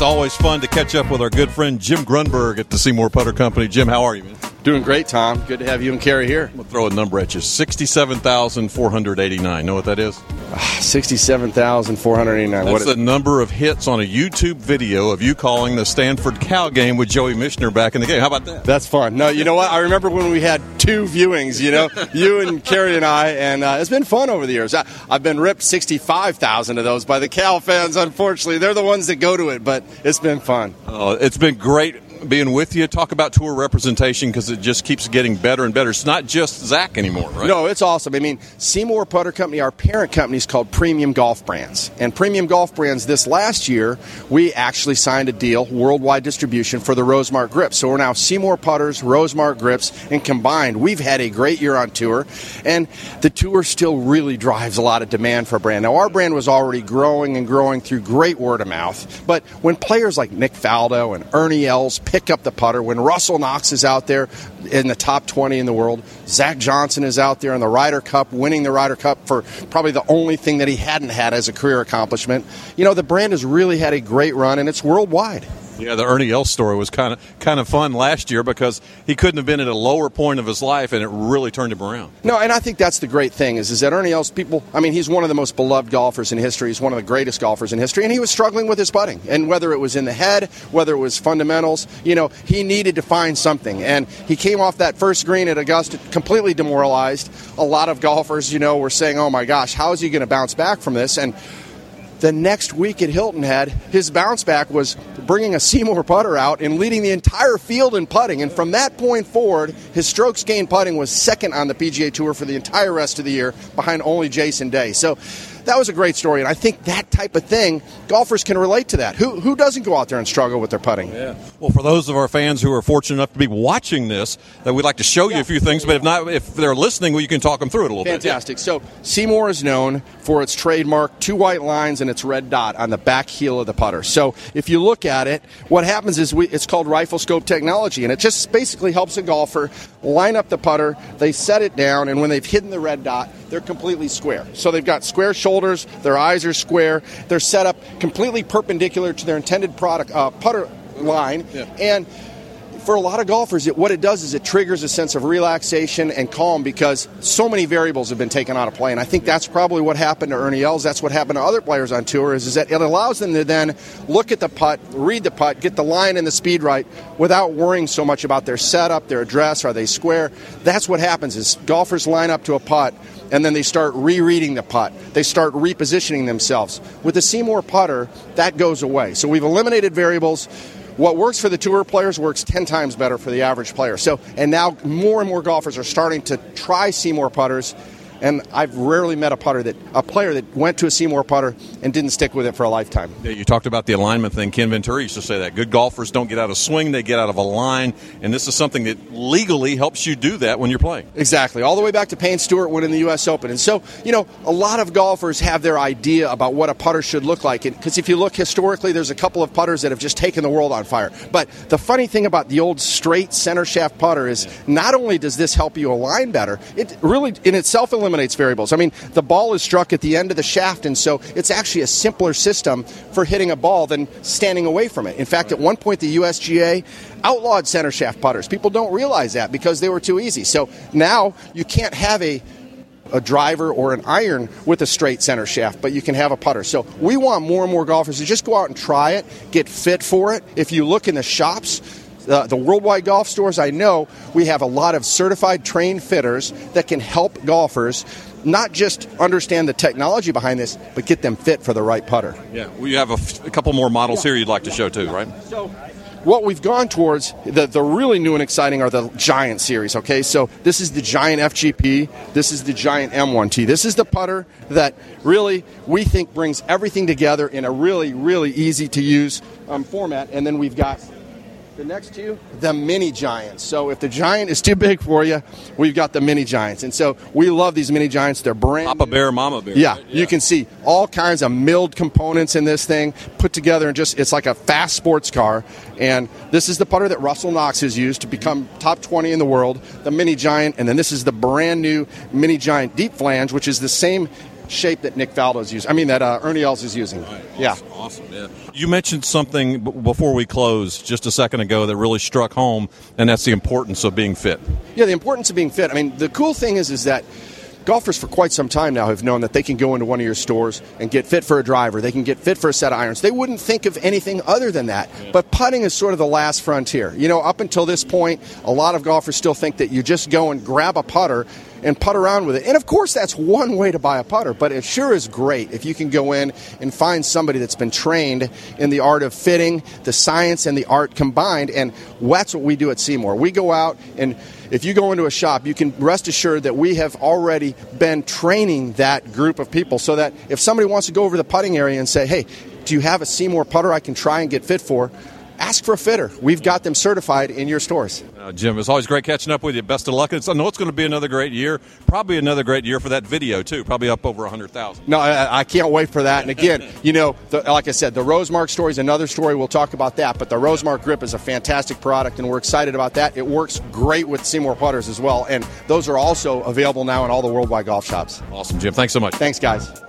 It's always fun to catch up with our good friend Jim Grundberg at the SeeMore Putter Company. Jim, how are you, man? Doing great, Tom. Good to have you and Carrie here. To throw a number at you 67,489. Know what that is? 67,489. That's the number of hits on a YouTube video of you calling the Stanford Cal game with Joey Mishner back in the game. How about that? That's fun. No, you know what? I remember when we had two viewings, you know, you and Carrie and I, and uh, it's been fun over the years. I, have been ripped 65,000 of those by the Cal fans, unfortunately. They're the ones that go to it, but it's been fun. Oh, it's been great being with you. Talk about tour representation because it just keeps getting better and better. It's not just Zach anymore, right? No, it's awesome. I mean, SeeMore Putter Company, our parent company is called Premium Golf Brands. And Premium Golf Brands, this last year, we actually signed a deal, worldwide distribution, for the Rosemark grips. So we're now SeeMore Putters, Rosemark grips, and combined, we've had a great year on tour. And the tour still really drives a lot of demand for brand. Now, our brand was already growing and growing through great word of mouth. But when players like Nick Faldo and Ernie Els pick up the putter. When Russell Knox is out there in the top 20 in the world, Zach Johnson is out there in the Ryder Cup, winning the Ryder Cup for probably the only thing that he hadn't had as a career accomplishment. You know, the brand has really had a great run, and it's worldwide. Yeah, the Ernie Els story was kind of kind of fun last year because he couldn't have been at a lower point of his life, and it really turned him around. No, and I think that's the great thing is is that Ernie Els people. I mean, he's one of the most beloved golfers in history. He's one of the greatest golfers in history, and he was struggling with his putting. And whether it was in the head, whether it was fundamentals, you know, he needed to find something. And he came off that first green at Augusta completely demoralized. A lot of golfers, you know, were saying, "Oh my gosh, how is he going to bounce back from this?" and the next week at Hilton Head, his bounce back was bringing a SeeMore putter out and leading the entire field in putting. And from that point forward, his strokes gained putting was second on the PGA Tour for the entire rest of the year, behind only Jason Day. So that was a great story, and I think that type of thing, golfers can relate to that. Who who doesn't go out there and struggle with their putting? Yeah. Well, for those of our fans who are fortunate enough to be watching this, that we'd like to show you yeah. a few things, but if not, if they're listening, well, you can talk them through it a little Fantastic. bit. Fantastic. So SeeMore is known for its trademark two white lines and its red dot on the back heel of the putter. So if you look at it, what happens is we, it's called rifle scope technology, and it just basically helps a golfer line up the putter. They set it down, and when they've hidden the red dot, they're completely square. So they've got square shoulders, their eyes are square, they're set up completely perpendicular to their intended product uh, putter line, yeah. and for a lot of golfers, it, what it does is it triggers a sense of relaxation and calm because so many variables have been taken out of play. And I think that's probably what happened to Ernie Els. That's what happened to other players on tour is, is that it allows them to then look at the putt, read the putt, get the line and the speed right without worrying so much about their setup, their address, are they square. That's what happens is golfers line up to a putt and then they start rereading the putt. They start repositioning themselves. With the SeeMore putter, that goes away. So we've eliminated variables what works for the tour players works 10 times better for the average player. So, and now more and more golfers are starting to try SeeMore putters and I've rarely met a putter that a player that went to a SeeMore putter and didn't stick with it for a lifetime. Yeah, you talked about the alignment thing. Ken Venturi used to say that good golfers don't get out of swing; they get out of a line, and this is something that legally helps you do that when you're playing. Exactly, all the way back to Payne Stewart winning the U.S. Open, and so you know a lot of golfers have their idea about what a putter should look like. Because if you look historically, there's a couple of putters that have just taken the world on fire. But the funny thing about the old straight center shaft putter is not only does this help you align better, it really in itself eliminates eliminates variables. I mean, the ball is struck at the end of the shaft, and so it's actually a simpler system for hitting a ball than standing away from it. In fact, at one point, the USGA outlawed center shaft putters. People don't realize that because they were too easy. So now you can't have a a driver or an iron with a straight center shaft, but you can have a putter. So we want more and more golfers to just go out and try it, get fit for it. If you look in the shops, uh, the worldwide golf stores, I know we have a lot of certified trained fitters that can help golfers not just understand the technology behind this, but get them fit for the right putter. Yeah, we have a, f- a couple more models yeah. here you'd like to show too, right? So, what we've gone towards, the, the really new and exciting are the Giant series, okay? So, this is the Giant FGP, this is the Giant M1T. This is the putter that really we think brings everything together in a really, really easy to use um, format. And then we've got the next two, the mini giants. So if the giant is too big for you, we've got the mini giants. And so we love these mini giants. They're brand Papa new. Bear, Mama Bear. Yeah, right? yeah, you can see all kinds of milled components in this thing put together and just it's like a fast sports car. And this is the putter that Russell Knox has used to become top 20 in the world, the mini giant. And then this is the brand new mini giant deep flange, which is the same shape that Nick Faldo's using. I mean that uh, Ernie Els is using. Right. Yeah. Awesome. Yeah. You mentioned something b- before we close just a second ago that really struck home, and that's the importance of being fit. Yeah, the importance of being fit. I mean, the cool thing is, is that golfers for quite some time now have known that they can go into one of your stores and get fit for a driver. They can get fit for a set of irons. They wouldn't think of anything other than that. But putting is sort of the last frontier. You know, up until this point, a lot of golfers still think that you just go and grab a putter and putt around with it. And of course, that's one way to buy a putter, but it sure is great if you can go in and find somebody that's been trained in the art of fitting, the science and the art combined. And that's what we do at SeeMore. We go out and if you go into a shop, you can rest assured that we have already been training that group of people so that if somebody wants to go over the putting area and say, hey, do you have a SeeMore putter I can try and get fit for? Ask for a fitter. We've got them certified in your stores. Uh, Jim, it's always great catching up with you. Best of luck. It's, I know it's going to be another great year. Probably another great year for that video, too. Probably up over 100,000. No, I, I can't wait for that. And again, you know, the, like I said, the Rosemark story is another story. We'll talk about that. But the Rosemark grip is a fantastic product, and we're excited about that. It works great with SeeMore putters as well. And those are also available now in all the worldwide golf shops. Awesome, Jim. Thanks so much. Thanks, guys.